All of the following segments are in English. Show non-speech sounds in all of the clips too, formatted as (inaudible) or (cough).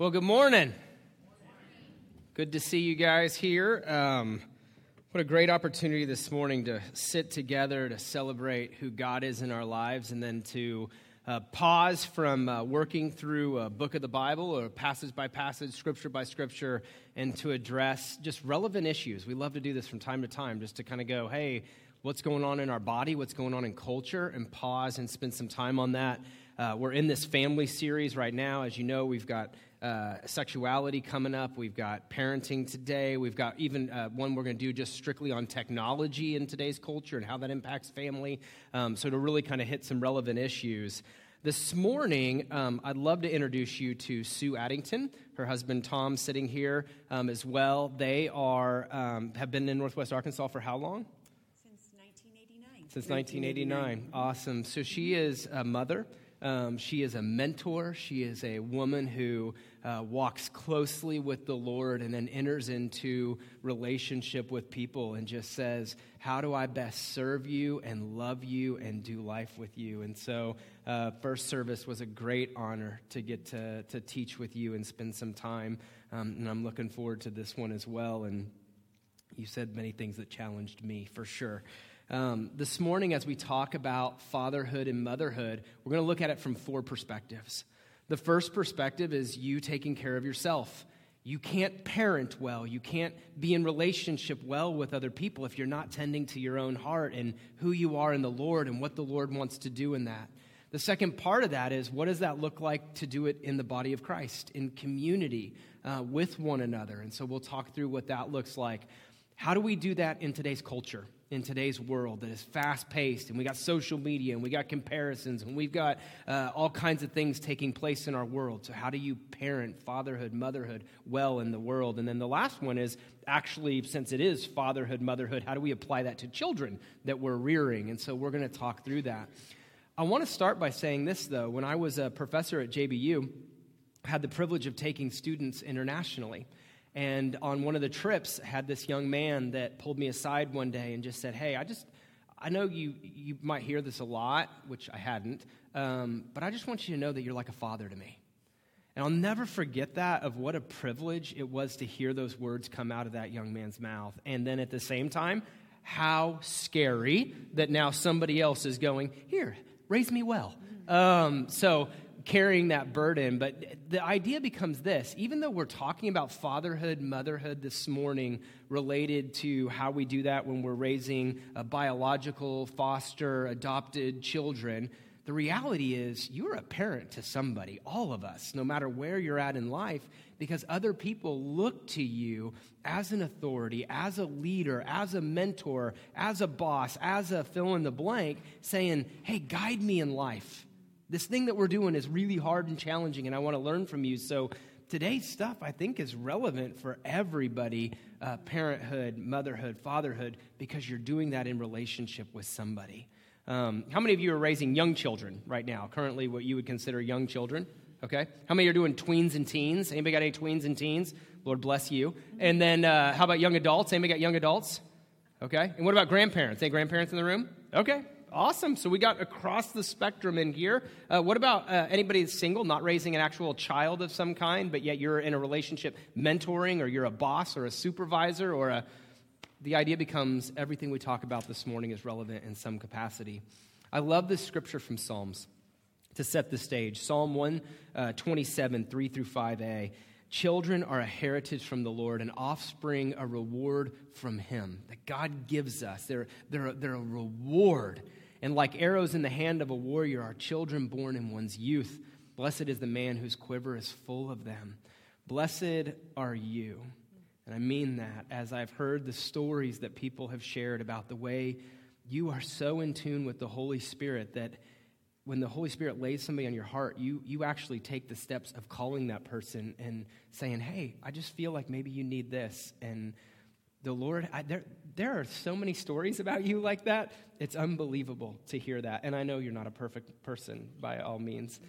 Well, good morning. Good to see you guys here. Um, what a great opportunity this morning to sit together to celebrate who God is in our lives and then to uh, pause from uh, working through a book of the Bible or passage by passage, scripture by scripture, and to address just relevant issues. We love to do this from time to time just to kind of go, hey, what's going on in our body, what's going on in culture, and pause and spend some time on that. Uh, we're in this family series right now. As you know, we've got uh, sexuality coming up. We've got parenting today. We've got even uh, one we're going to do just strictly on technology in today's culture and how that impacts family. Um, so, to really kind of hit some relevant issues. This morning, um, I'd love to introduce you to Sue Addington. Her husband Tom sitting here um, as well. They are um, have been in Northwest Arkansas for how long? Since 1989. Since 1989. Awesome. So she is a mother. Um, she is a mentor. She is a woman who uh, walks closely with the Lord and then enters into relationship with people and just says, How do I best serve you and love you and do life with you? And so, uh, first service was a great honor to get to, to teach with you and spend some time. Um, and I'm looking forward to this one as well. And you said many things that challenged me for sure. Um, this morning, as we talk about fatherhood and motherhood, we're going to look at it from four perspectives. The first perspective is you taking care of yourself. You can't parent well. You can't be in relationship well with other people if you're not tending to your own heart and who you are in the Lord and what the Lord wants to do in that. The second part of that is what does that look like to do it in the body of Christ, in community uh, with one another? And so we'll talk through what that looks like. How do we do that in today's culture? In today's world that is fast paced, and we got social media, and we got comparisons, and we've got uh, all kinds of things taking place in our world. So, how do you parent fatherhood, motherhood well in the world? And then the last one is actually, since it is fatherhood, motherhood, how do we apply that to children that we're rearing? And so, we're going to talk through that. I want to start by saying this, though. When I was a professor at JBU, I had the privilege of taking students internationally. And on one of the trips, had this young man that pulled me aside one day and just said, Hey, I just, I know you, you might hear this a lot, which I hadn't, um, but I just want you to know that you're like a father to me. And I'll never forget that of what a privilege it was to hear those words come out of that young man's mouth. And then at the same time, how scary that now somebody else is going, Here, raise me well. Um, so carrying that burden. But the idea becomes this even though we're talking about fatherhood, motherhood this morning, related to how we do that when we're raising a biological, foster, adopted children, the reality is you're a parent to somebody, all of us, no matter where you're at in life, because other people look to you as an authority, as a leader, as a mentor, as a boss, as a fill in the blank, saying, hey, guide me in life. This thing that we're doing is really hard and challenging, and I want to learn from you. So, today's stuff I think is relevant for everybody uh, parenthood, motherhood, fatherhood, because you're doing that in relationship with somebody. Um, how many of you are raising young children right now? Currently, what you would consider young children? Okay. How many are doing tweens and teens? Anybody got any tweens and teens? Lord bless you. And then, uh, how about young adults? Anybody got young adults? Okay. And what about grandparents? Any grandparents in the room? Okay. Awesome. So we got across the spectrum in here. Uh, what about uh, anybody that's single, not raising an actual child of some kind, but yet you're in a relationship mentoring, or you're a boss or a supervisor, or a. The idea becomes everything we talk about this morning is relevant in some capacity. I love this scripture from Psalms to set the stage. Psalm 127, uh, 3 through 5a. Children are a heritage from the Lord, an offspring a reward from Him that God gives us. They're, they're, they're a reward. And like arrows in the hand of a warrior are children born in one's youth. Blessed is the man whose quiver is full of them. Blessed are you. And I mean that as I've heard the stories that people have shared about the way you are so in tune with the Holy Spirit that when the Holy Spirit lays somebody on your heart, you, you actually take the steps of calling that person and saying, Hey, I just feel like maybe you need this. And the Lord, I, there, there are so many stories about you like that. It's unbelievable to hear that. And I know you're not a perfect person by all means.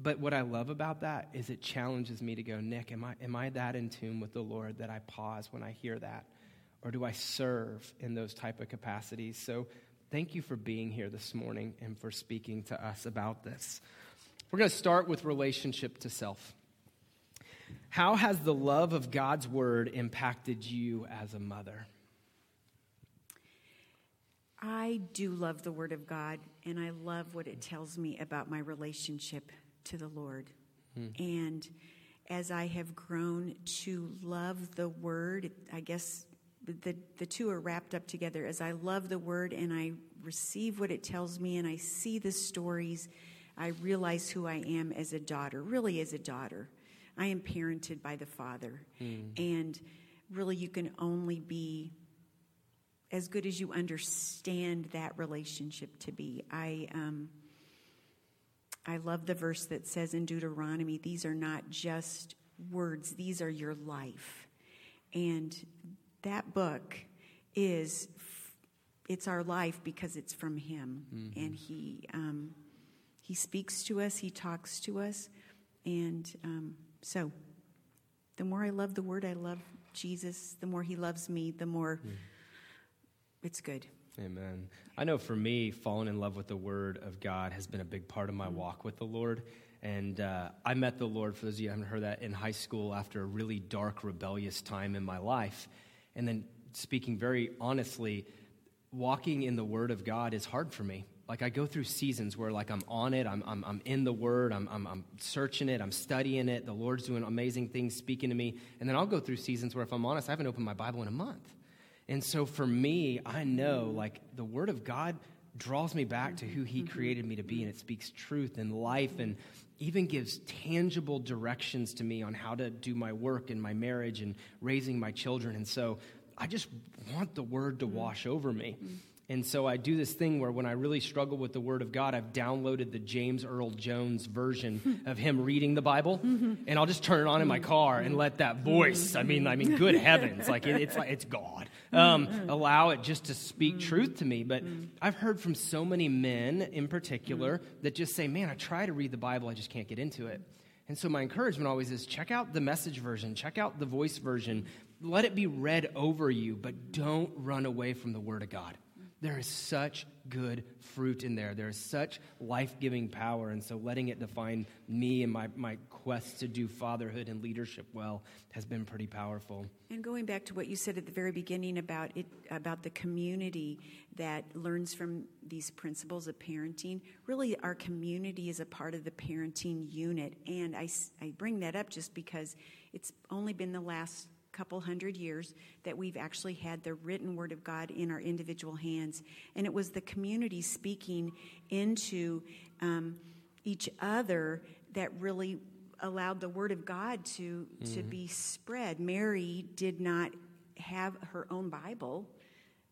But what I love about that is it challenges me to go, Nick, am I, am I that in tune with the Lord that I pause when I hear that? Or do I serve in those type of capacities? So thank you for being here this morning and for speaking to us about this. We're going to start with relationship to self. How has the love of God's word impacted you as a mother? I do love the Word of God, and I love what it tells me about my relationship to the Lord. Hmm. And as I have grown to love the Word, I guess the, the two are wrapped up together. As I love the Word and I receive what it tells me and I see the stories, I realize who I am as a daughter, really as a daughter. I am parented by the Father. And really, you can only be as good as you understand that relationship to be. I um, I love the verse that says in Deuteronomy, "These are not just words; these are your life." And that book is it's our life because it's from Him, and He um, He speaks to us, He talks to us, and um, so the more I love the Word, I love Jesus. The more He loves me, the more it's good. Amen. I know for me, falling in love with the Word of God has been a big part of my walk with the Lord. And uh, I met the Lord, for those of you who haven't heard that, in high school after a really dark, rebellious time in my life. And then, speaking very honestly, walking in the Word of God is hard for me. Like, I go through seasons where, like, I'm on it, I'm, I'm, I'm in the Word, I'm, I'm, I'm searching it, I'm studying it, the Lord's doing amazing things, speaking to me. And then I'll go through seasons where, if I'm honest, I haven't opened my Bible in a month. And so for me, I know like the Word of God draws me back to who He mm-hmm. created me to be, and it speaks truth and life and even gives tangible directions to me on how to do my work and my marriage and raising my children. And so I just want the Word to mm-hmm. wash over me. Mm-hmm. And so I do this thing where when I really struggle with the Word of God, I've downloaded the James Earl Jones version of him reading the Bible, and I'll just turn it on in my car and let that voice. I mean, I mean, good heavens, like it, it's like it's God. Um, allow it just to speak truth to me. But I've heard from so many men, in particular, that just say, "Man, I try to read the Bible, I just can't get into it." And so my encouragement always is check out the message version, check out the voice version. Let it be read over you, but don't run away from the Word of God. There is such good fruit in there. There is such life giving power. And so letting it define me and my, my quest to do fatherhood and leadership well has been pretty powerful. And going back to what you said at the very beginning about it, about the community that learns from these principles of parenting, really our community is a part of the parenting unit. And I, I bring that up just because it's only been the last couple hundred years that we've actually had the written word of God in our individual hands. And it was the community speaking into um, each other that really allowed the word of God to, to be spread. Mary did not have her own Bible,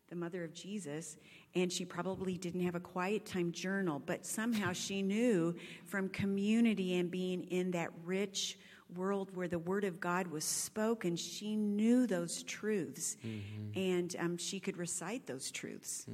the mother of Jesus, and she probably didn't have a quiet time journal, but somehow she knew from community and being in that rich world where the word of God was spoken, she knew those truths and um, she could recite those truths.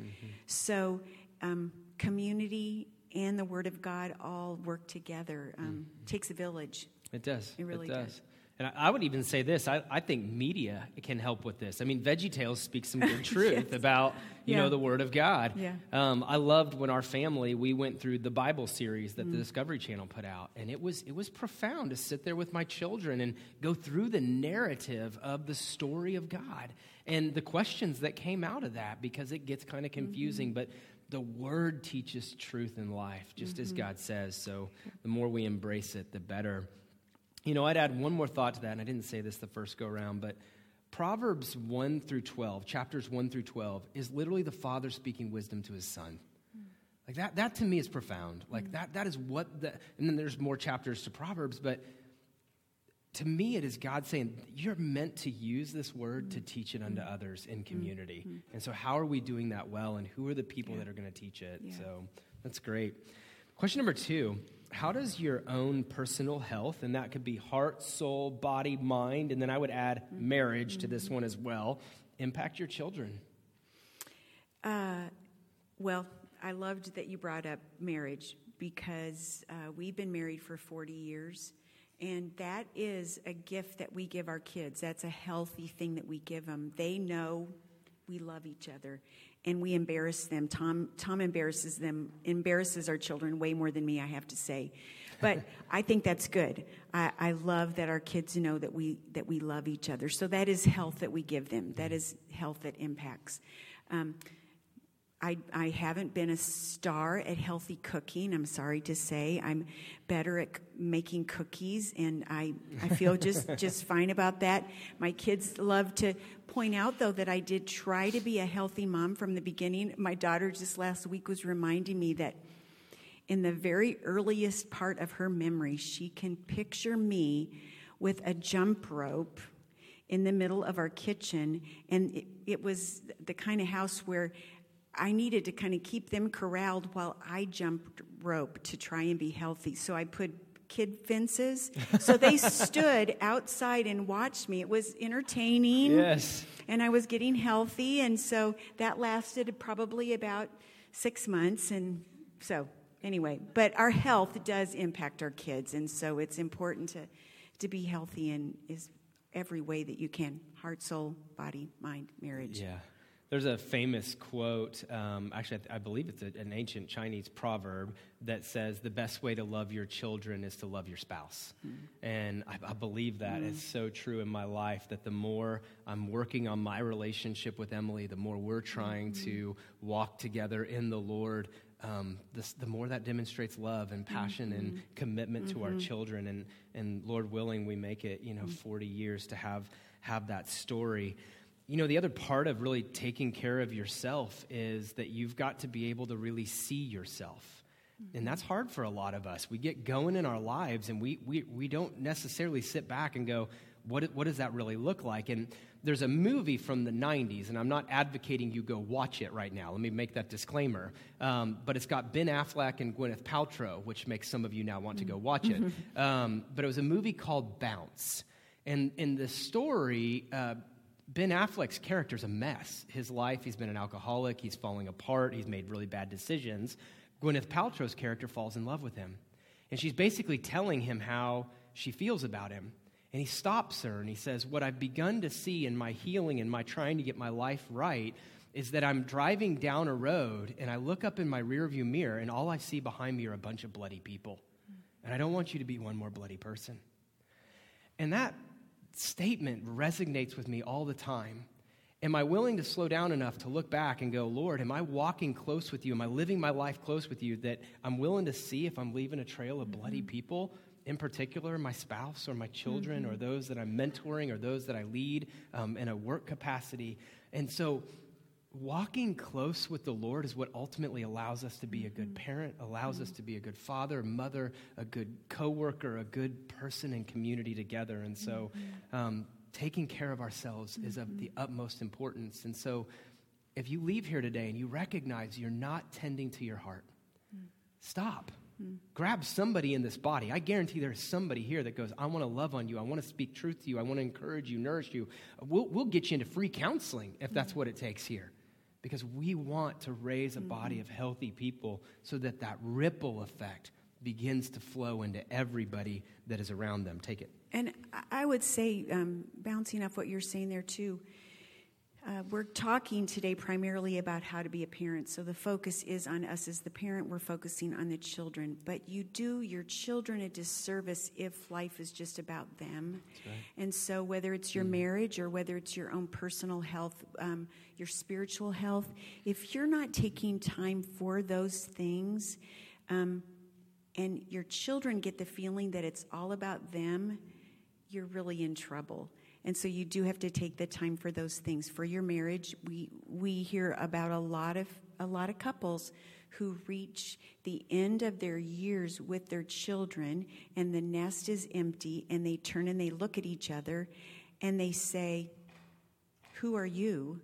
So, um, community and the word of God all work together. Um, Takes a village. It does. It really does. does. And I, I would even say this I, I think media can help with this. I mean, VeggieTales speaks some good (laughs) truth about, you Yeah. know, the Word of God. Yeah. Um, I loved when our family, we went through the Bible series that the mm. Discovery Channel put out. And it was, it was profound to sit there with my children and go through the narrative of the story of God and the questions that came out of that because it gets kind of mm-hmm. confusing. But the Word teaches truth in life, just as mm-hmm. God says. So the more we embrace it, the better. You know, I'd add one more thought to that, and I didn't say this the first go around, but Proverbs 1 through 12, chapters 1 through 12, is literally the father speaking wisdom to his son. Like that, that to me is profound. Like that, that is what the, and then there's more chapters to Proverbs, but to me it is God saying, you're meant to use this word to teach it unto others in community. Mm-hmm. And so how are we doing that well, and who are the people that are going to teach it? Yeah. So that's great. Question number two How does your own personal health, and that could be heart, soul, body, mind, and then I would add marriage to this one as well, impact your children? Uh, well, I loved that you brought up marriage because uh, we've been married for 40 years, and that is a gift that we give our kids. That's a healthy thing that we give them. They know we love each other, and we embarrass them. Tom, Tom embarrasses them, embarrasses our children way more than me, I have to say. but (laughs) I think that's good. I, I love that our kids know that we that we love each other. So that is health that we give them. That is health that impacts. Um, I, I haven't been a star at healthy cooking. I'm sorry to say. I'm better at making cookies, and I, I feel just, (laughs) just fine about that. My kids love to point out, though, that I did try to be a healthy mom from the beginning. My daughter just last week was reminding me that in the very earliest part of her memory, she can picture me with a jump rope in the middle of our kitchen. And it, it was the kind of house where I needed to kind of keep them corralled while I jumped rope to try and be healthy. So I put kid fences. So they (laughs) stood outside and watched me. It was entertaining. Yes. And I was getting healthy. And so that lasted probably about six months. And so, anyway, but our health does impact our kids. And so it's important to, to be healthy in is every way that you can heart, soul, body, mind, marriage. Yeah. There's a famous quote, um, actually, I, I, believe it's a, an ancient Chinese proverb that says, The best way to love your children is to love your spouse. Mm. And I, I, believe that mm. is so true in my life that the more I'm working on my relationship with Emily, the more we're trying mm. to walk together in the Lord, um, this, the more that demonstrates love and passion mm-hmm. and commitment mm-hmm. to our mm-hmm. children. And, and Lord willing, we make it, you know, mm. 40 years to have, have that story you know, the other part of really taking care of yourself is that you've got to be able to really see yourself. And that's hard for a lot of us. We get going in our lives and we, we, we don't necessarily sit back and go, what, what does that really look like? And there's a movie from the 90s, and I'm not advocating you go watch it right now. Let me make that disclaimer. Um, but it's got Ben Affleck and Gwyneth Paltrow, which makes some of you now want to go watch it. Um, but it was a movie called Bounce. And in the story, uh, Ben Affleck's character is a mess. His life, he's been an alcoholic, he's falling apart, he's made really bad decisions. Gwyneth Paltrow's character falls in love with him. And she's basically telling him how she feels about him. And he stops her and he says, What I've begun to see in my healing and my trying to get my life right is that I'm driving down a road and I look up in my rearview mirror and all I see behind me are a bunch of bloody people. And I don't want you to be one more bloody person. And that statement resonates with me all the time. Am I willing to slow down enough to look back and go, Lord, am I walking close with you? Am I living my life close with you that I'm willing to see if I'm leaving a trail of bloody mm-hmm. people, in particular my spouse or my children mm-hmm. or those that I'm mentoring or those that I lead um, in a work capacity? And so walking close with the Lord is what ultimately allows us to be a good mm-hmm. parent, allows us mm-hmm. to be a good father, mother, a good coworker, a good person in community together. And so, mm-hmm. um, taking care of ourselves is of the utmost importance. And so, if you leave here today and you recognize you're not tending to your heart, mm. stop. Mm. Grab somebody in this body. I guarantee there's somebody here that goes, I want to love on you. I want to speak truth to you. I want to encourage you, nourish you. We'll, we'll get you into free counseling if that's what it takes here because we want to raise a body of healthy people so that that ripple effect begins to flow into everybody that is around them. Take it. And I would say, um, bouncing off what you're saying there too, uh, we're talking today primarily about how to be a parent. So the focus is on us as the parent. We're focusing on the children. But you do your children a disservice if life is just about them. Right. And so whether it's your mm. marriage or whether it's your own personal health, um, your spiritual health, if you're not taking time for those things, um, and your children get the feeling that it's all about them, you're really in trouble. And so you do have to take the time for those things. For your marriage, we we hear about a lot of a lot of couples who reach the end of their years with their children and the nest is empty and they turn and they look at each other and they say, "Who are you?"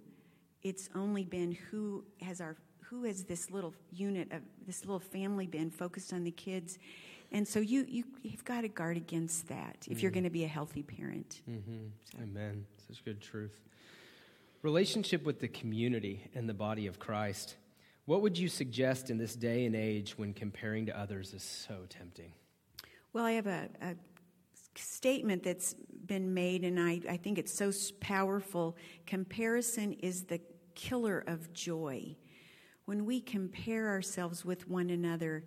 It's only been who has our who has this little unit of this little family been focused on the kids and so you, you, you've got to guard against that if mm-hmm. you're going to be a healthy parent. Mm-hmm. So. Amen. Such good truth. Relationship with the community and the body of Christ. What would you suggest in this day and age when comparing to others is so tempting? Well, I have a, a statement that's been made, and I, I think it's so powerful. Comparison is the killer of joy. When we compare ourselves with one another,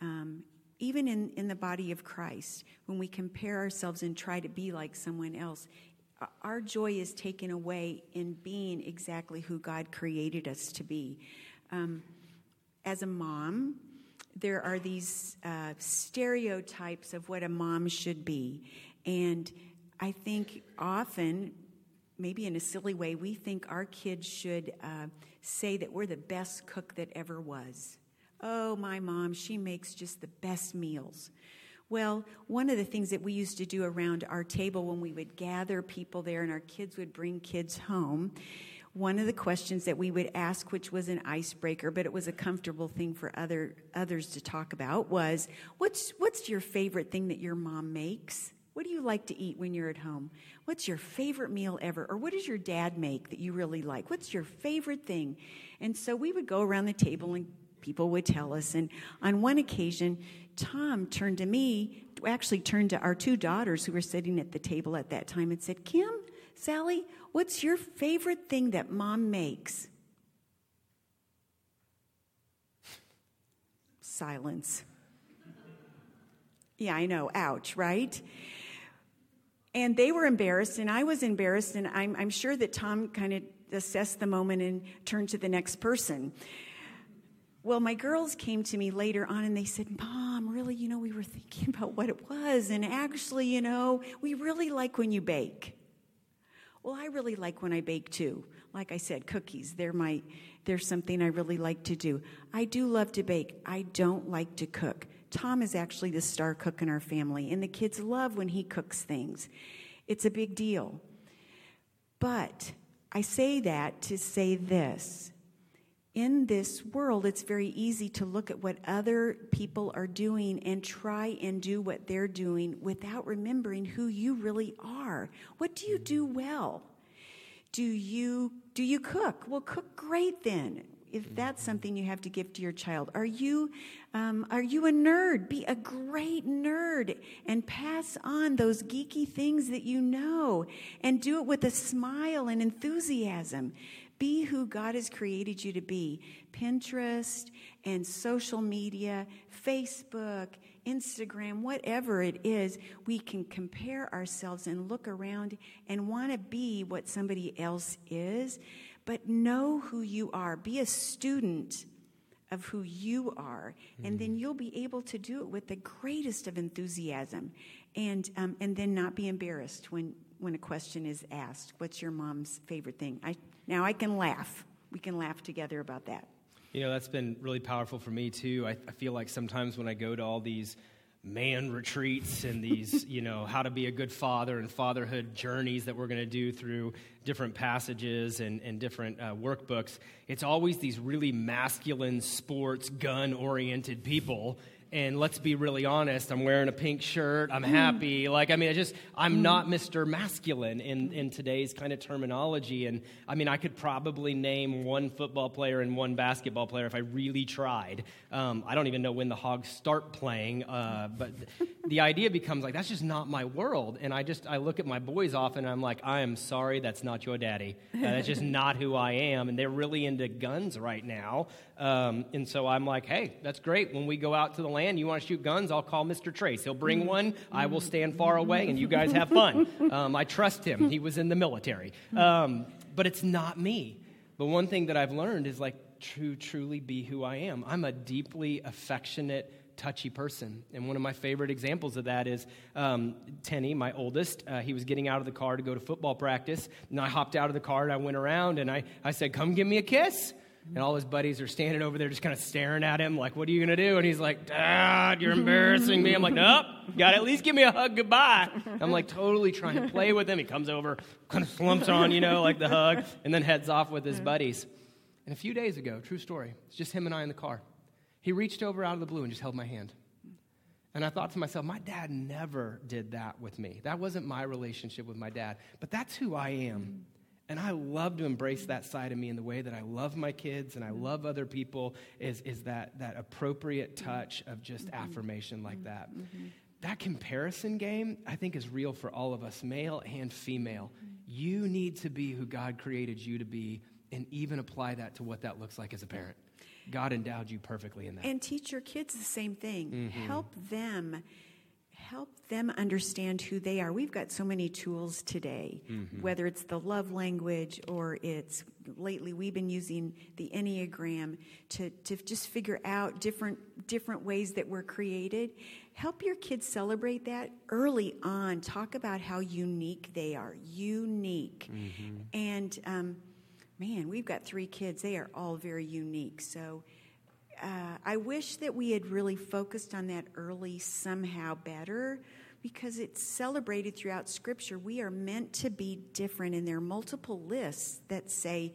um, even in, in the body of Christ, when we compare ourselves and try to be like someone else, our joy is taken away in being exactly who God created us to be. Um, as a mom, there are these uh, stereotypes of what a mom should be. And I think often, maybe in a silly way, we think our kids should uh, say that we're the best cook that ever was. Oh, my mom, she makes just the best meals. Well, one of the things that we used to do around our table when we would gather people there and our kids would bring kids home, one of the questions that we would ask, which was an icebreaker, but it was a comfortable thing for other others to talk about, was what's what's your favorite thing that your mom makes? What do you like to eat when you're at home? What's your favorite meal ever? Or what does your dad make that you really like? What's your favorite thing? And so we would go around the table and people would tell us. And on one occasion, Tom turned to me, actually turned to our two daughters who were sitting at the table at that time and said, Kim, Sally, what's your favorite thing that mom makes? Silence. Yeah, I know. Ouch, right? And they were embarrassed, and I was embarrassed, and I'm, I'm sure that Tom kind of assessed the moment and turned to the next person. Well, my girls came to me later on and they said, Mom, really, you know, we were thinking (laughs) about what it was. And actually, you know, we really like when you bake. Well, I really like when I bake too. Like I said, cookies, they're my they're something I really like to do. I do love to bake. I don't like to cook. Tom is actually the star cook in our family, and the kids love when he cooks things. It's a big deal. But I say that to say this in this world, it's very easy to look at what other people are doing and try and do what they're doing without remembering who you really are. What do you do well? Do you do you cook? Well, cook great then. If that's something you have to give to your child, are you um, are you a nerd? Be a great nerd and pass on those geeky things that you know, and do it with a smile and enthusiasm. Be who God has created you to be. Pinterest and social media, Facebook, Instagram, whatever it is, we can compare ourselves and look around and want to be what somebody else is. But know who you are. Be a student of who you are, and then mm-hmm. you'll be able to do it with the greatest of enthusiasm, and um, and then not be embarrassed when when a question is asked. What's your mom's favorite thing? I now I can laugh. We can laugh together about that. You know, that's been really powerful for me too. I, I feel like sometimes when I go to all these man retreats and these, (laughs) you know, how to be a good father and fatherhood journeys that we're going to do through different passages and, and different uh, workbooks, it's always these really masculine, sports, gun oriented people and let's be really honest i'm wearing a pink shirt i'm happy. Like i mean i just i'm not mr masculine in, in today's kind of terminology. And i mean i could probably name one football player and one basketball player if i really tried. Um, i don't even know when the hogs start playing uh, but the idea becomes like that's just not my world. And i just i look at my boys often and i'm like i am sorry that's not your daddy. Uh, that's just not who i am. And they're really into guns right now um, and so I'm like, hey, that's great. When we go out to the land, you want to shoot guns? I'll call Mr. Trace. He'll bring one. I will stand far away, and you guys have fun. (laughs) Um, I trust him. He was in the military. Um, but it's not me. But one thing that I've learned is like to truly be who I am. I'm a deeply affectionate, touchy person. And one of my favorite examples of that is um, Tenny, my oldest. Uh, he was getting out of the car to go to football practice. And I hopped out of the car and I went around and I, I said, Come give me a kiss. And all his buddies are standing over there just kind of staring at him, like, what are you going to do? And he's like, Dad, you're embarrassing me. I'm like, nope, got to at least give me a hug goodbye. I'm like totally trying to play with him. He comes over, kind of slumps on, you know, like the hug, and then heads off with his buddies. And a few days ago, true story, it's just him and I in the car. He reached over out of the blue and just held my hand. And I thought to myself, my dad never did that with me. That wasn't my relationship with my dad, but that's who I am. And I love to embrace that side of me in the way that I love my kids and I love other people is, is that, that appropriate touch of just mm-hmm. affirmation like that. Mm-hmm. That comparison game, I think, is real for all of us, male and female. Mm-hmm. You need to be who God created you to be and even apply that to what that looks like as a parent. God endowed you perfectly in that. And teach your kids the same thing. Help them help them understand who they are. We've got so many tools today, whether it's the love language or it's lately we've been using the Enneagram to, to just figure out different different ways that we're created. Help your kids celebrate that early on. Talk about how unique they are. Unique. And um, man, we've got three kids. They are all very unique. So uh, I wish that we had really focused on that early somehow better because it's celebrated throughout Scripture. We are meant to be different, and there are multiple lists that say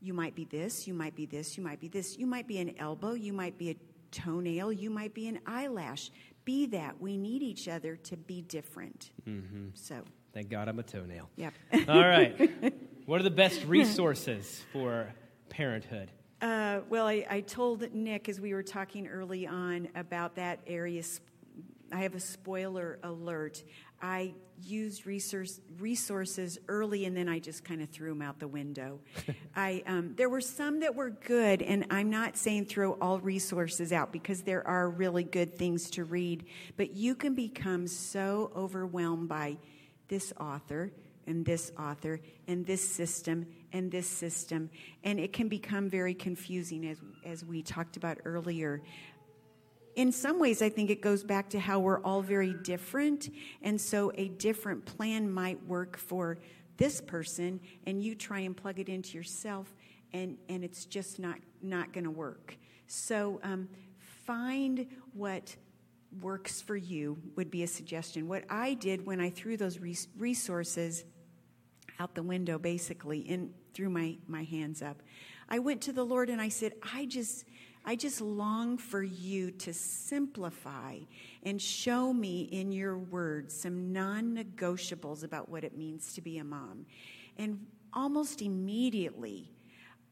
you might be this, you might be this, you might be this, you might be an elbow, you might be a toenail, you might be an eyelash. Be that. We need each other to be different. Mm-hmm. So, Thank God I'm a toenail. yep. All right. (laughs) what are the best resources for parenthood? Uh, well, I, I told Nick as we were talking early on about that area. I have a spoiler alert. I used resource, resources early and then I just kind of threw them out the window. (laughs) I, um, there were some that were good, and I'm not saying throw all resources out because there are really good things to read, but you can become so overwhelmed by this author and this author and this system and this system. And it can become very confusing as as we talked about earlier. In some ways i think it goes back to how we're all very different. And so a different plan might work for this person and you try and plug it into yourself and and it's just not not going to work. So um, find what works for you would be a suggestion. What i did when i threw those res- resources out the window basically and threw my, my hands up. I went to the lord and i said i just i just long for you to simplify and show me in your words some non-negotiables about what it means to be a mom. And almost immediately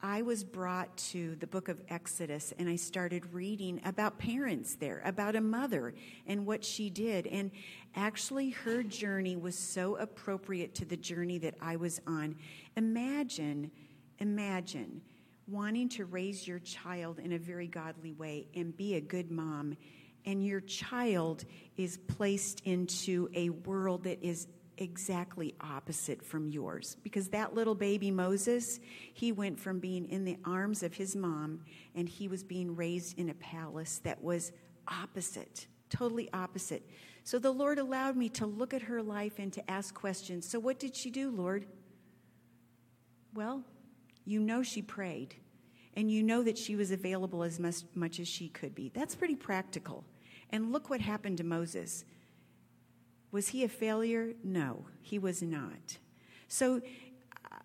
I was brought to the book of Exodus and I started reading about parents there, about a mother and what she did. And actually, her journey was so appropriate to the journey that I was on. Imagine, imagine wanting to raise your child in a very godly way and be a good mom, and your child is placed into a world that is exactly opposite from yours. Because that little baby Moses, he went from being in the arms of his mom and he was being raised in a palace that was opposite, totally opposite. So the Lord allowed me to look at her life and to ask questions. So, what did she do, Lord? Well, you know she prayed, and you know that she was available as much, much as she could be. That's pretty practical. And look what happened to Moses. Was he a failure? No, he was not. So uh,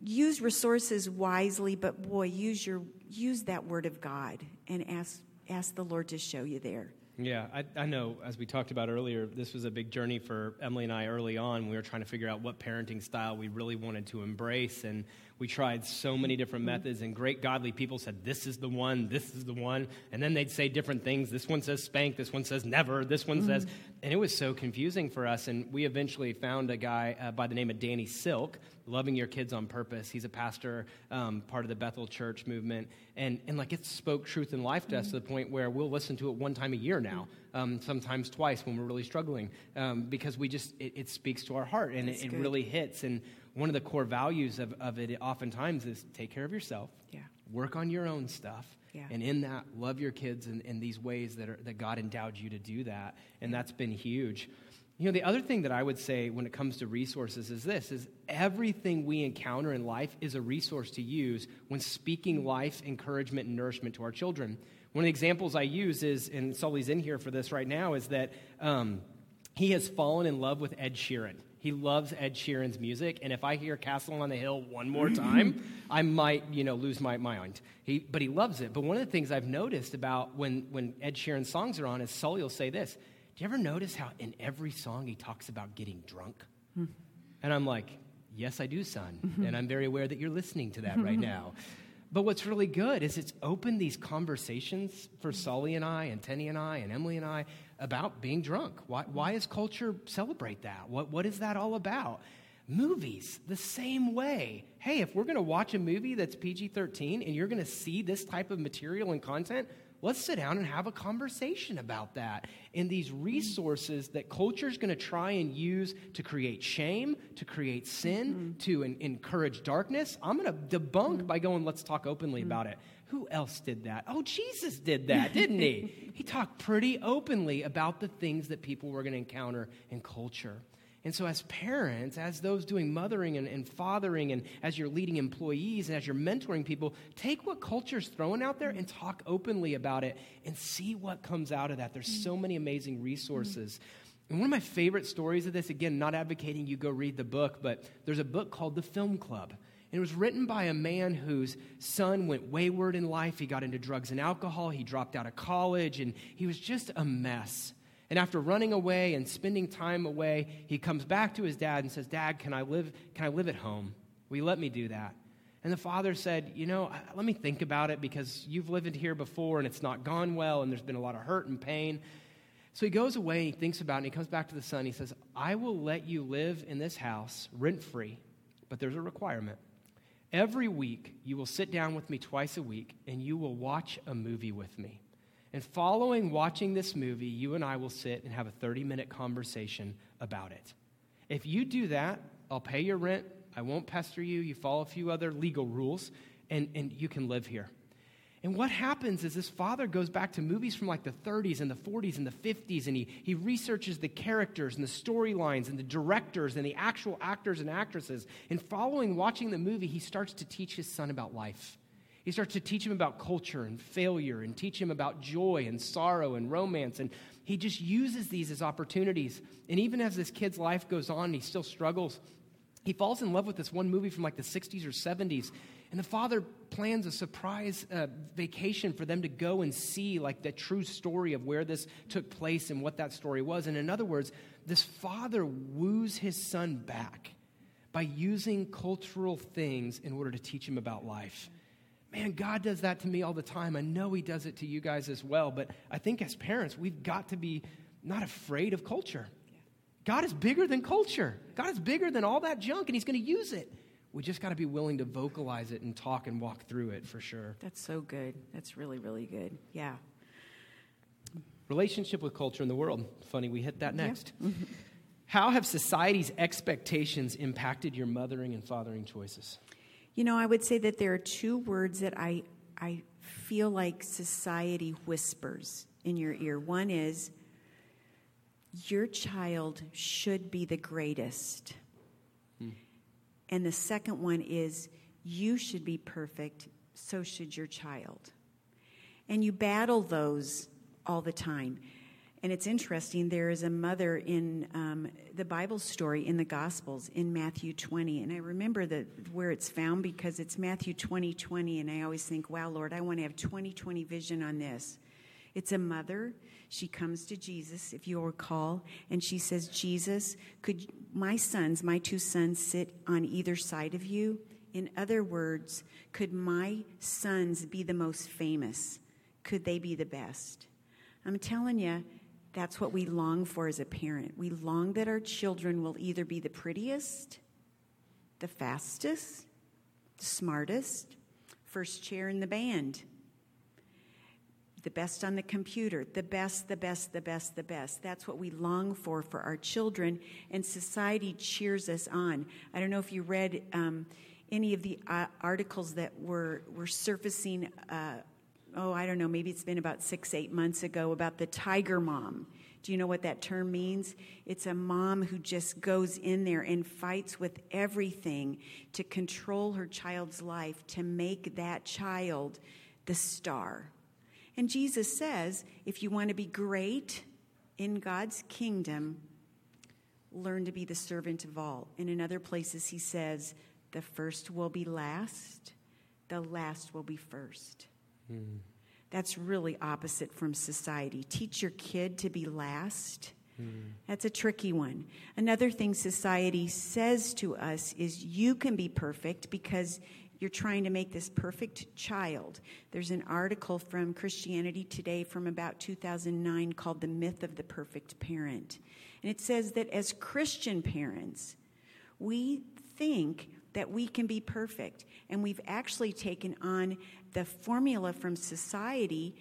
use resources wisely, but boy, use your use that word of God and ask ask the Lord to show you there. Yeah, I, I know, as we talked about earlier, this was a big journey for Emily and I early on. We were trying to figure out what parenting style we really wanted to embrace. And we tried so many different methods, and great godly people said, This is the one, this is the one. And then they'd say different things. This one says spank, this one says never, this one says. And it was so confusing for us. And we eventually found a guy uh, by the name of Danny Silk, Loving Your Kids on Purpose. He's a pastor, um, part of the Bethel Church movement. And, and like it spoke truth and life to us to the point where we'll listen to it one time a year now, um, sometimes twice when we're really struggling, um, because we just, it, it speaks to our heart and it, it really hits. And one of the core values of, of it oftentimes is take care of yourself, Yeah. work on your own stuff. Yeah. And in that, love your kids in, in these ways that, are, that God endowed you to do that. And that's been huge. You know, the other thing that I would say when it comes to resources is this is everything we encounter in life is a resource to use when speaking life, encouragement, and nourishment to our children. One of the examples I use is, and Sully's in here for this right now, is that um, he has fallen in love with Ed Sheeran. He loves Ed Sheeran's music, and if I hear Castle on the Hill one more time, (clears throat) I might, you know, lose my mind. He, but he loves it. But one of the things I've noticed about when, when Ed Sheeran's songs are on is Sully will say this. Do you ever notice how in every song he talks about getting drunk? Hmm. And I'm like, yes, I do, son. Mm-hmm. and I'm very aware that you're listening to that right (laughs) now. But what's really good is it's opened these conversations for mm. Sully and I, and Tenny and I, and Emily and I about being drunk. Why, why does culture celebrate that? What, what is that all about? movies the same way. Hey, if we're going to watch a movie that's PG 13 and you're going to see this type of material and content, let's sit down and have a conversation about that. And these resources that culture is going to try and use to create shame, to create sin, mm-hmm. to encourage darkness, I'm going to debunk mm-hmm. by going, let's talk openly mm-hmm. about it. Who else did that? Oh, Jesus did that, didn't he? (laughs) he talked pretty openly about the things that people were going to encounter in culture. And so, as parents, as those doing mothering and, and, fathering, and as you're leading employees and as you're mentoring people, take what culture's throwing out there and talk openly about it and see what comes out of that. There's so many amazing resources. And one of my favorite stories of this, again, not advocating you go read the book, but there's a book called The Film Club. It was written by a man whose son went wayward in life. He got into drugs and alcohol. He dropped out of college, and he was just a mess. And after running away and spending time away, he comes back to his dad and says, Dad, can I live, can I live at home? Will you let me do that? And the father said, You know, let me think about it because you've lived here before and it's not gone well and there's been a lot of hurt and pain. So he goes away and he thinks about it and he comes back to the son. He says, I will let you live in this house rent free, but there's a requirement. Every week, you will sit down with me twice a week and you will watch a movie with me. And following watching this movie, you and I will sit and have a 30 minute conversation about it. If you do that, I'll pay your rent. I won't pester you. You follow a few other legal rules, and, and you can live here. And what happens is this father goes back to movies from like the 30s and the 40s and the 50s, and he, he researches the characters and the storylines and the directors and the actual actors and actresses. And following watching the movie, he starts to teach his son about life. He starts to teach him about culture and failure and teach him about joy and sorrow and romance. And he just uses these as opportunities. And even as this kid's life goes on, he still struggles. He falls in love with this one movie from like the 60s or 70s. And the father plans a surprise uh, vacation for them to go and see like the true story of where this took place and what that story was. And in other words, this father woos his son back by using cultural things in order to teach him about life. Man, God does that to me all the time. I know He does it to you guys as well. But I think as parents, we've got to be not afraid of culture. God is bigger than culture, God is bigger than all that junk, and He's going to use it. We just got to be willing to vocalize it and talk and walk through it for sure. That's so good. That's really, really good. Yeah. Relationship with culture in the world. Funny, we hit that next. Yeah. How have society's expectations impacted your mothering and fathering choices? You know, I would say that there are two words that I, I feel like society whispers in your ear. One is, your child should be the greatest. And the second one is, you should be perfect, so should your child. And you battle those all the time. And it's interesting, there is a mother in um, the Bible story in the Gospels in Matthew 20. And I remember the, where it's found because it's Matthew 20 20. And I always think, wow, Lord, I want to have 20 20 vision on this. It's a mother. She comes to Jesus, if you'll recall, and she says, Jesus, could my sons, my two sons, sit on either side of you? In other words, could my sons be the most famous? Could they be the best? I'm telling you, that's what we long for as a parent. We long that our children will either be the prettiest, the fastest, the smartest, first chair in the band, the best on the computer, the best, the best, the best, the best. That's what we long for for our children, and society cheers us on. I don't know if you read um, any of the uh, articles that were, were surfacing. Uh, oh, I don't know, maybe it's been about six, eight months ago about the tiger mom. Do you know what that term means? It's a mom who just goes in there and fights with everything to control her child's life, to make that child the star. And Jesus says if you want to be great in God's kingdom, learn to be the servant of all. And in other places, he says, the first will be last, the last will be first. Mm. That's really opposite from society. Teach your kid to be last. Mm. That's a tricky one. Another thing society says to us is you can be perfect because you're trying to make this perfect child. There's an article from Christianity Today from about 2009 called The Myth of the Perfect Parent. And it says that as Christian parents, We think that we can be perfect, and we've actually taken on the formula from society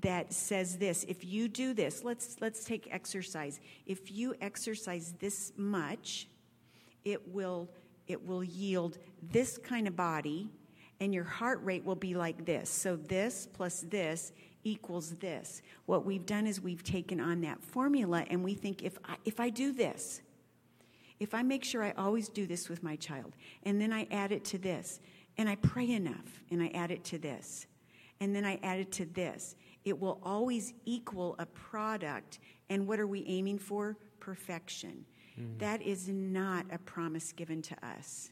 that says this if you do this let's let's take exercise if you exercise this much it will it will yield this kind of body and your heart rate will be like this so this plus this equals this what we've done is we've taken on that formula and we think if I, if I do this if I make sure I always do this with my child and then I add it to this and I pray enough and I add it to this and then I add it to this it will always equal a product. And what are we aiming for? Perfection. Mm. That is not a promise given to us.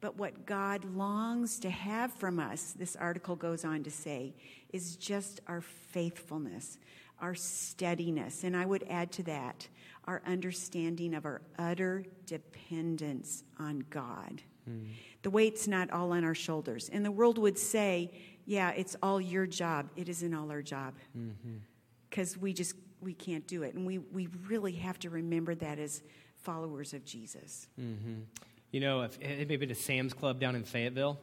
But what God longs to have from us, this article goes on to say, is just our faithfulness, our steadiness. And I would add to that our understanding of our utter dependence on God. Mm. The weight's not all on our shoulders. And the world would say, yeah, it's all your job. It isn't all our job. Because mm-hmm. we just, we can't do it. And we, we really have to remember that as followers of Jesus. Mm-hmm. You know, if anybody been to Sam's Club down in Fayetteville,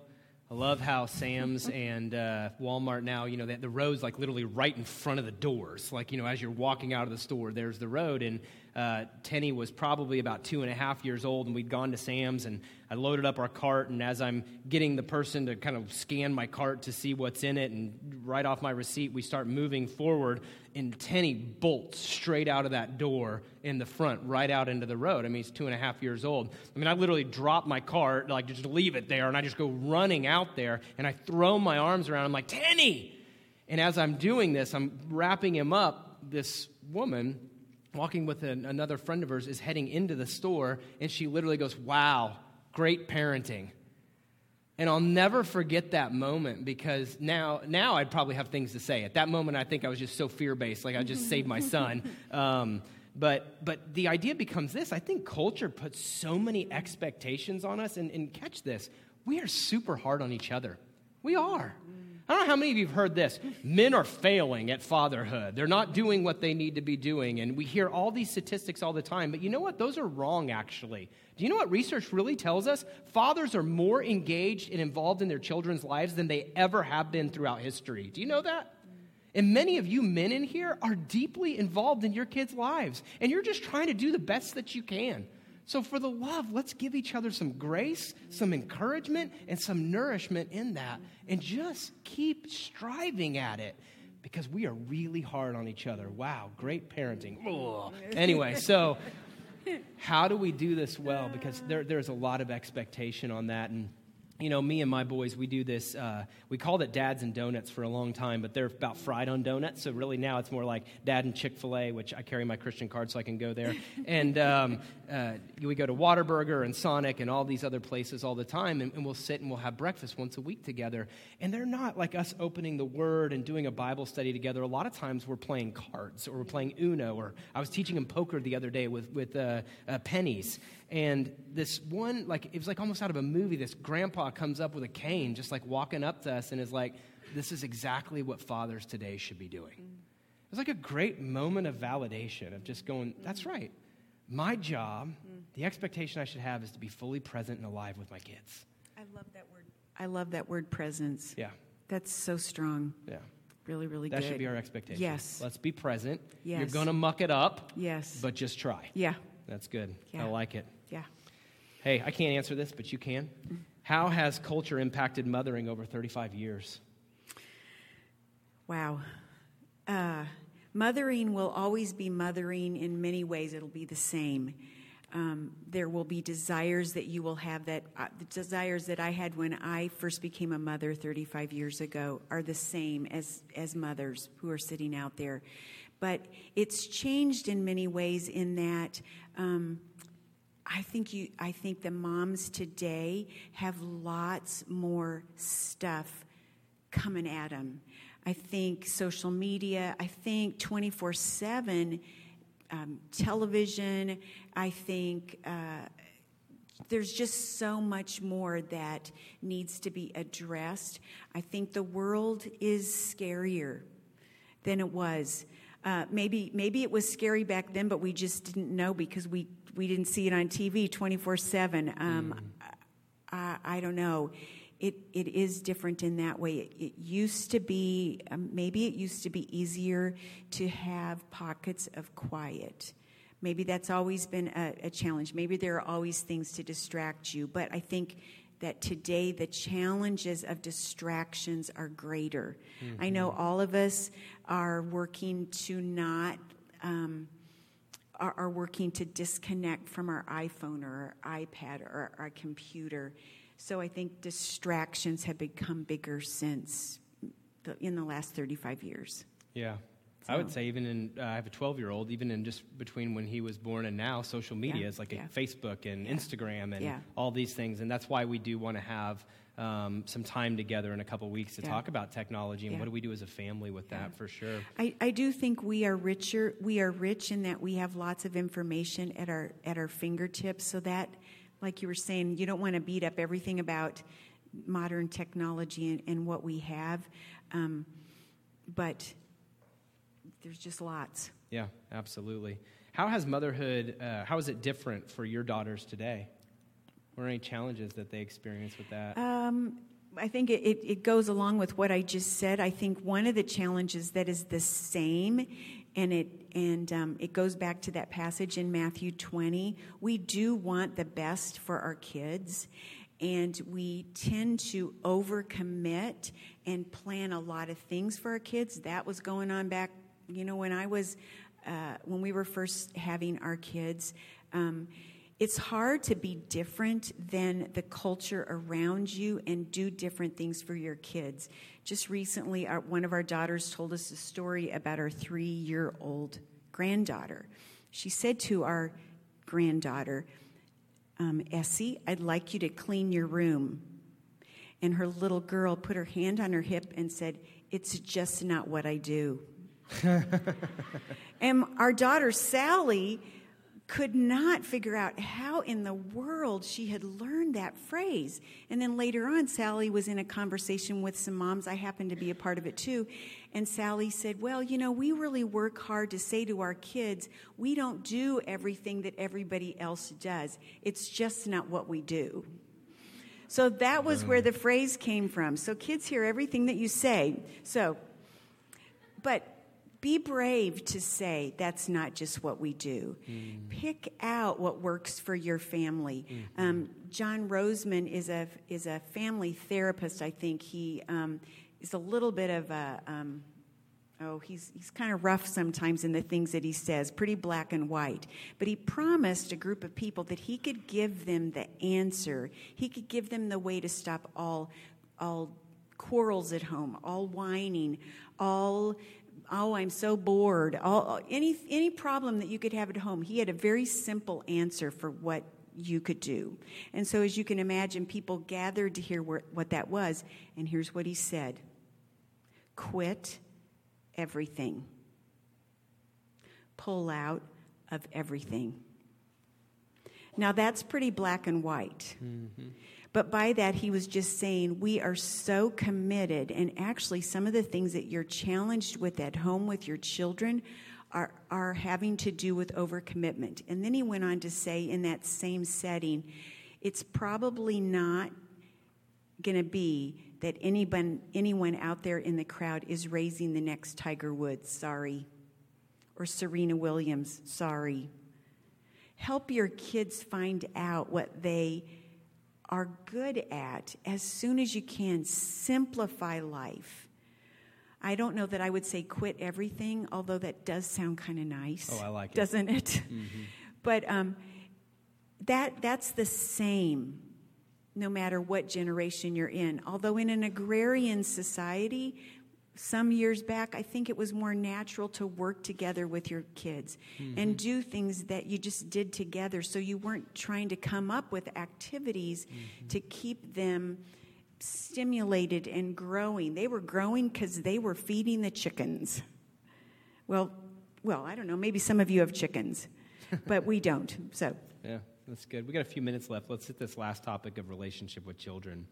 I love how Sam's (laughs) and uh, Walmart now, you know, the, the road's like literally right in front of the doors. Like, you know, as you're walking out of the store, there's the road. And uh, Tenny was probably about two and a half years old, and we'd gone to Sam's, and I loaded up our cart. And as I'm getting the person to kind of scan my cart to see what's in it and write off my receipt, we start moving forward, and Tenny bolts straight out of that door in the front, right out into the road. I mean, he's two and a half years old. I mean, I literally drop my cart, like just leave it there, and I just go running out there, and I throw my arms around. I'm like, Tenny! And as I'm doing this, I'm wrapping him up. This woman walking with an, another friend of hers, is heading into the store, and she literally goes, Wow, great parenting. And I'll never forget that moment because now, now I'd probably have things to say. At that moment, I think I was just so fear based, like I just saved my son. (laughs) Um, but, but the idea becomes this I think culture puts so many expectations on us, and, and catch this we are super hard on each other. We are. I don't know how many of you have heard this. Men are failing at fatherhood. They're not doing what they need to be doing. And we hear all these statistics all the time. But you know what? Those are wrong, actually. Do you know what research really tells us? Fathers are more engaged and involved in their children's lives than they ever have been throughout history. Do you know that? And many of you men in here are deeply involved in your kids' lives. And you're just trying to do the best that you can. So, for the love, let's give each other some grace, some encouragement, and some nourishment in that. And just keep striving at it because we are really hard on each other. Wow, great parenting. Ugh. Anyway, so (laughs) how do we do this well? Because there, there's a lot of expectation on that. And you know, me and my boys, we do this. Uh, we called it Dads and Donuts for a long time, but they're about fried on donuts. So really now it's more like Dad and Chick Fil A, which I carry my Christian card so I can go there. and um, uh, we go to Whataburger and Sonic and all these other places all the time, and, and, we'll sit and we'll have breakfast once a week together. And they're not like us opening the Word and doing a Bible study together. A lot of times we're playing cards or we're playing Uno, or I was teaching him poker the other day with with uh, uh pennies. And this one, like, it was like almost out of a movie. This grandpa comes up with a cane, just like walking up to us, and is like, This is exactly what fathers today should be doing. It was like a great moment of validation of just going, That's right. My job, the expectation I should have is to be fully present and alive with my kids. I love that word. I love that word presence. Yeah. That's so strong. Yeah. Really, really good. that good. should be our expectation. Yes. Let's be present. Yes. You're going to muck it up. Yes. But just try. Yeah. That's good. Yeah. I like it. Yeah. Hey, I can't answer this, but you can. How has culture impacted mothering over 35 years? Wow. Uh, mothering will always be mothering in many ways, it'll be the same. Um, there will be desires that you will have that uh, the desires that I had when I first became a mother 35 years ago are the same as as mothers who are sitting out there, but it's changed in many ways in that um, I think you I think the moms today have lots more stuff coming at them. I think social media, I think 24 7 um, television, I think uh, there's just so much more that needs to be addressed. I think the world is scarier than it was. Uh, maybe maybe it was scary back then, but we just didn't know because we we didn't see it on TV twenty four seven. Um, I, I don't know. It it is different in that way. It, it used to be um, maybe it used to be easier to have pockets of quiet. Maybe that's always been a, a challenge. Maybe there are always things to distract you, but I think that today the challenges of distractions are greater. I know all of us are working to not. Um, are, are working to disconnect from our iPhone or our iPad or our computer. So I think distractions have become bigger since the, in the last 35 years. Yeah. I would say even in uh, I have a 12 year old even in just between when he was born and now social media Yeah, is like a yeah. Facebook and Yeah. Instagram and all these things and that's why we do want to have um, some time together in a couple weeks to talk about technology and what do we do as a family with that for sure. I, I do think we are richer. We are rich in that we have lots of information at our at our fingertips. So that, like you were saying, you don't want to beat up everything about modern technology and, and what we have, um, but there's just lots. Yeah, absolutely. How has motherhood uh, how is it different for your daughters today? What are any challenges that they experience with that? Um, I think it, it, it goes along with what I just said. I think one of the challenges that is the same, and it and um, it goes back to that passage in Matthew 20. We do want the best for our kids, and we tend to overcommit and plan a lot of things for our kids. That was going on back, you know, when I was uh, when we were first having our kids. Um, it's hard to be different than the culture around you and do different things for your kids. Just recently, our, one of our daughters told us a story about our three year old granddaughter. She said to our granddaughter, um, Essie, I'd like you to clean your room. And her little girl put her hand on her hip and said, It's just not what I do. (laughs) and our daughter, Sally, could not figure out how in the world she had learned that phrase. And then later on, Sally was in a conversation with some moms. I happened to be a part of it too. And Sally said, Well, you know, we really work hard to say to our kids, we don't do everything that everybody else does. It's just not what we do. So that was where the phrase came from. So kids hear everything that you say. So, but be brave to say that's not just what we do. Pick out what works for your family. Um, John Rosemond is a is a family therapist. I think he um, is a little bit of a. Um, Oh, he's, he's kind of rough sometimes in the things that he says, pretty black and white. But he promised a group of people that he could give them the answer. He could give them the way to stop all, all quarrels at home, all whining, all, oh, I'm so bored, all, any, any problem that you could have at home. He had a very simple answer for what you could do. And so, as you can imagine, people gathered to hear where, what that was. And here's what he said quit everything. Pull out of everything. Now that's pretty black and white. Mm-hmm. But by that, he was just saying, we are so committed. And actually, some of the things that you're challenged with at home with your children are, are having to do with overcommitment. And then he went on to say, in that same setting, it's probably not going to be that anyone, anyone out there in the crowd is raising the next Tiger Woods, sorry, or Serena Williams, sorry. Help your kids find out what they are good at as soon as you can. Simplify life. I don't know that I would say quit everything, although that does sound kind of nice. Oh, I like it. Doesn't it? (laughs) But um, that that's the same no matter what generation you're in. Although in an agrarian society, some years back, I think it was more natural to work together with your kids and mm-hmm. do things that you just did together. So you weren't trying to come up with activities mm-hmm. to keep them stimulated and growing. They were growing because they were feeding the chickens. Well, well, I don't know. Maybe some of you have chickens, (laughs) but we don't. So Yeah, that's good. We got a few minutes left. Let's hit this last topic of relationship with children.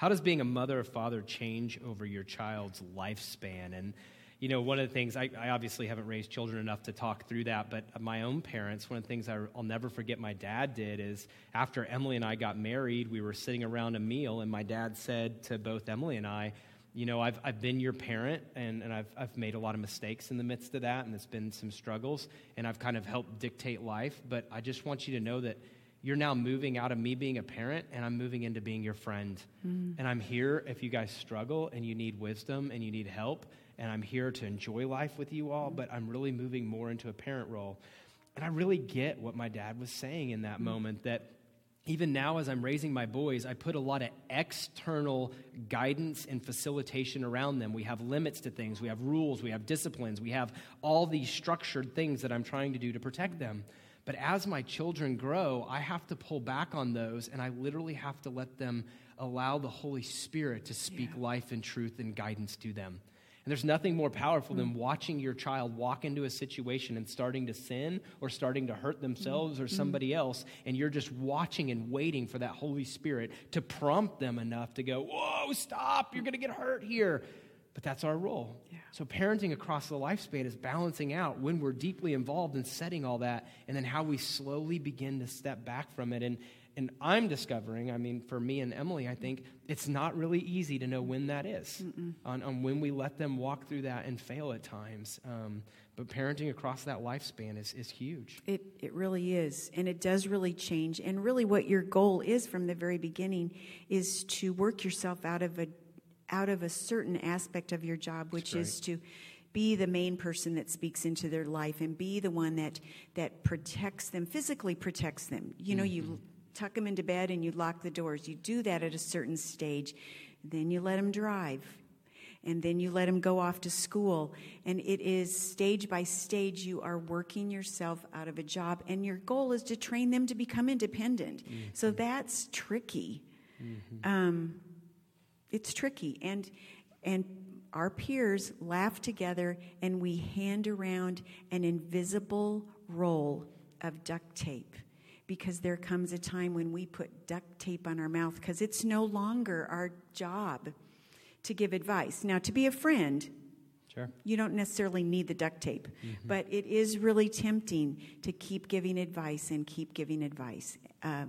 How does being a mother or father change over your child's lifespan? And you know, one of the things, I, I, obviously haven't raised children enough to talk through that, but my own parents, one of the things I, will never forget my dad did is after Emily and I got married, we were sitting around a meal, and my dad said to both Emily and I, you know, I've, I've been your parent, and, and I've, I've made a lot of mistakes in the midst of that, and it's been some struggles, and I've kind of helped dictate life, but I just want you to know that you're now moving out of me being a parent and I'm moving into being your friend. Mm. And I'm here if you guys struggle and you need wisdom and you need help and I'm here to enjoy life with you all, but I'm really moving more into a parent role. And I really get what my dad was saying in that mm-hmm. moment that even now, as I'm raising my boys, I put a lot of external guidance and facilitation around them. We have limits to things, we have rules, we have disciplines, we have all these structured things that I'm trying to do to protect them. But as my children grow, I have to pull back on those, and I literally have to let them allow the Holy Spirit to speak yeah. life and truth and guidance to them. And there's nothing more powerful than mm. watching your child walk into a situation and starting to sin or starting to hurt themselves or mm. somebody mm. else, and you're just watching and waiting for that Holy Spirit to prompt them enough to go, Whoa, stop, you're going to get hurt here. But that's our role. Yeah. So, parenting across the lifespan is balancing out when we're deeply involved in setting all that, and then how we slowly begin to step back from it. And, and I'm discovering, I mean, for me and Emily, I think it's not really easy to know when that is, on, on, when we let them walk through that and fail at times. Um, but parenting across that lifespan is, is huge. It, it really is. And it does really change. And really, what your goal is from the very beginning is to work yourself out of a, out of a certain aspect of your job, which is to be the main person that speaks into their life and be the one that that protects them physically protects them you know mm-hmm. you tuck them into bed and you lock the doors. You do that at a certain stage. Then you let them drive. And then you let them go off to school. And it is stage by stage, you are working yourself out of a job. And your goal is to train them to become independent. Mm-hmm. So that's tricky. Mm-hmm. Um, it's tricky. And, and our peers laugh together and we hand around an invisible roll of duct tape because there comes a time when we put duct tape on our mouth because it's no longer our job to give advice. Now, to be a friend, Sure. You don't necessarily need the duct tape, mm-hmm. but it is really tempting to keep giving advice and keep giving advice uh,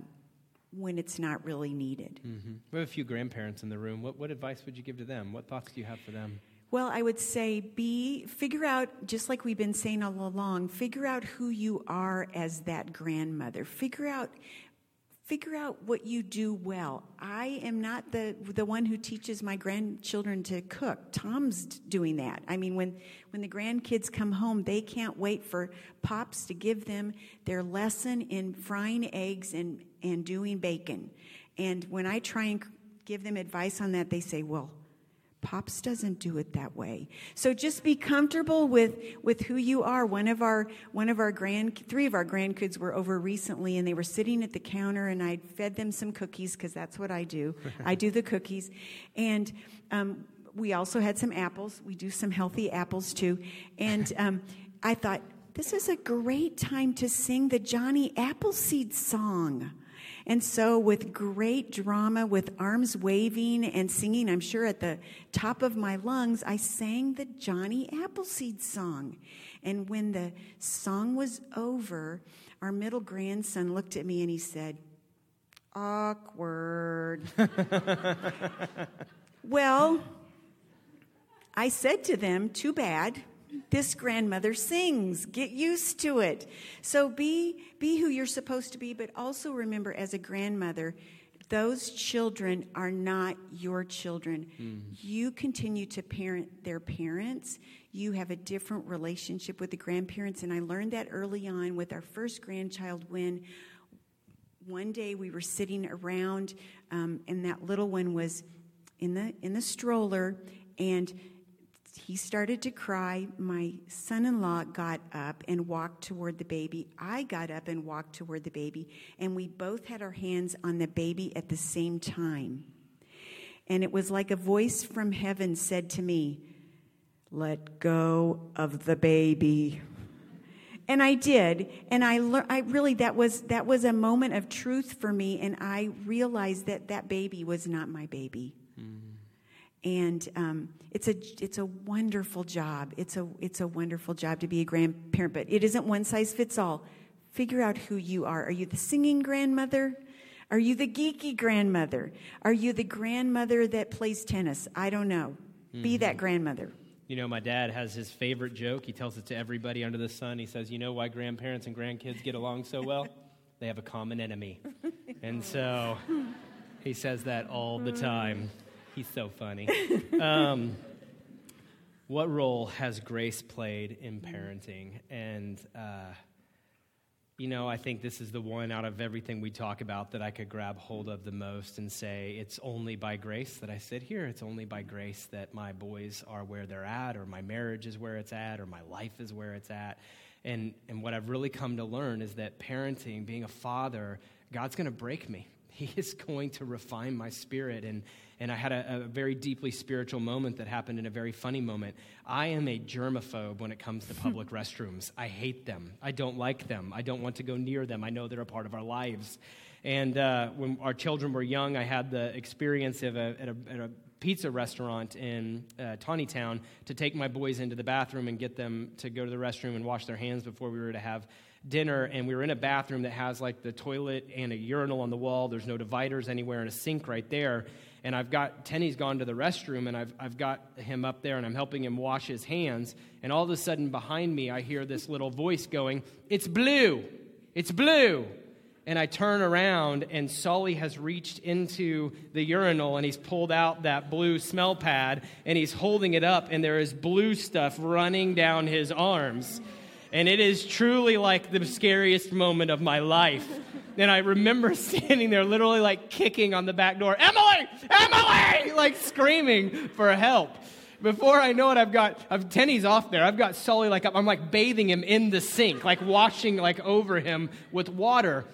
when it's not really needed. Mm-hmm. We have a few grandparents in the room. What, what advice would you give to them? What thoughts do you have for them? Well, I would say be figure out just like we've been saying all along, figure out who you are as that grandmother. Figure out figure out what you do well. I am not the the one who teaches my grandchildren to cook. Tom's doing that. I mean, when when the grandkids come home, they can't wait for pops to give them their lesson in frying eggs and and doing bacon. And when I try and give them advice on that, they say, "Well, Pops doesn't do it that way. So just be comfortable with, with who you are. One of our one of our grand three of our grandkids were over recently and they were sitting at the counter and I fed them some cookies because that's what I do. (laughs) I do the cookies. And um, we also had some apples. We do some healthy apples too. And (laughs) um, I thought, this is a great time to sing the Johnny Appleseed song. And so, with great drama, with arms waving and singing, I'm sure at the top of my lungs, I sang the Johnny Appleseed song. And when the song was over, our middle grandson looked at me and he said, Awkward. (laughs) well, I said to them, Too bad this grandmother sings. Get used to it. So be be who you're supposed to be, but also remember as a grandmother, those children are not your children. Mm. You continue to parent their parents. You have a different relationship with the grandparents. And I learned that early on with our first grandchild when one day we were sitting around um, and that little one was in the in the stroller and he started to cry. My son in law got up and walked toward the baby. I got up and walked toward the baby, and we both had our hands on the baby at the same time. And it was like a voice from heaven said to me, Let go of the baby. And I did, and I, learned. I really that was that was a moment of truth for me, and I realized that that baby was not my baby. Mm. and um, it's a it's a wonderful job. It's a it's a wonderful job to be a grandparent, but it isn't one size fits all. Figure out who you are. Are you the singing grandmother? Are you the geeky grandmother? Are you the grandmother that plays tennis? I don't know. Mm-hmm. Be that grandmother. You know, my dad has his favorite joke. He tells it to everybody under the sun. He says, You know why grandparents and grandkids get along so well? They have a common enemy. (laughs) And so he says that all the time. He's so funny. (laughs) Um, what role has grace played in parenting? And, uh, you know, I think this is the one out of everything we talk about that I could grab hold of the most and say, it's only by grace that I sit here. It's only by grace that my boys are where they're at, or my marriage is where it's at, or my life is where it's at. And, and what I've really come to learn is that parenting, being a father, God's going to break me. (laughs) He is going to refine my spirit. And, and I had a, a, very deeply spiritual moment that happened in a very funny moment. I am a germaphobe when it comes to public (laughs) restrooms. I hate them. I don't like them. I don't want to go near them. I know they're a part of our lives. And uh, when our children were young, I had the experience of a, at, a, at a pizza restaurant in uh, Town to take my boys into the bathroom and get them to go to the restroom and wash their hands before we were to have dinner and we were in a bathroom that has like the toilet and a urinal on the wall there's no dividers anywhere and a sink right there and I've got Tenny's gone to the restroom, and I've, I've got him up there, and I'm helping him wash his hands. And all of a sudden, behind me, I hear this little voice going, It's blue! It's blue! And I turn around, and Sully has reached into the urinal and he's pulled out that blue smell pad and he's holding it up, and there is blue stuff running down his arms. And it is truly like the scariest moment of my life. And I remember (laughs) standing there, literally like kicking on the back door, Emily, Emily, (laughs) like screaming for help. Before I know it, I've got I've Tenny's off there. I've got Sully like I'm like bathing him in the sink, like washing like over him with water.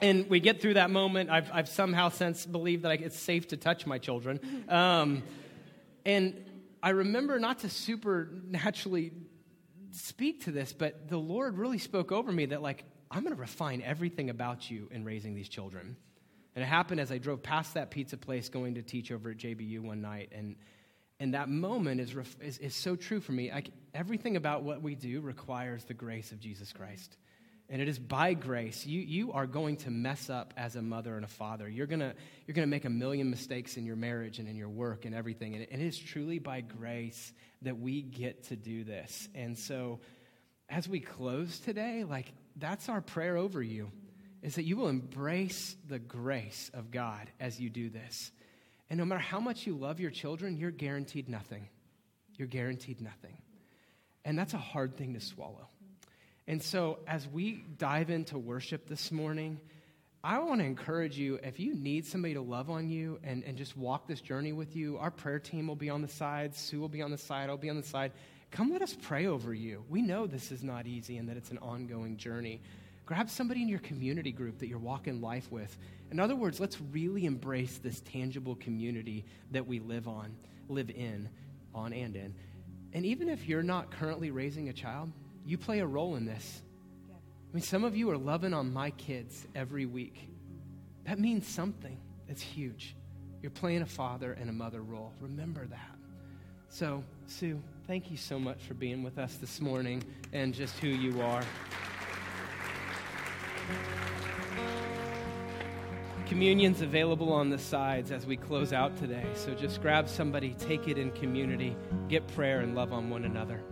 And we get through that moment. I've, I've somehow since believed that it's safe to touch my children. (laughs) Um, and I remember not to supernaturally speak to this, but the Lord really spoke over me that like I'm going to refine everything about you in raising these children. And it happened as I drove past that pizza place going to teach over at JBU one night. And, and that moment is, is, is so true for me. I, everything about what we do requires the grace of Jesus Christ. And it is by grace. You, you are going to mess up as a mother and a father. You're going you're to make a million mistakes in your marriage and in your work and everything. And it is truly by grace that we get to do this. And so as we close today, like that's our prayer over you, is that you will embrace the grace of God as you do this. And no matter how much you love your children, you're guaranteed nothing. You're guaranteed nothing. And that's a hard thing to swallow. And so, as we dive into worship this morning, I want to encourage you if you need somebody to love on you and, and just walk this journey with you, our prayer team will be on the side, Sue will be on the side, I'll be on the side. Come let us pray over you. We know this is not easy and that it's an ongoing journey. Grab somebody in your community group that you're walking life with. In other words, let's really embrace this tangible community that we live on, live in, on and in. And even if you're not currently raising a child, you play a role in this. I mean, some of you are loving on my kids every week. That means something. It's huge. You're playing a father and a mother role. Remember that. So, Sue, thank you so much for being with us this morning and just who you are. Communion's available on the sides as we close out today. So just grab somebody, take it in community, get prayer, and love on one another.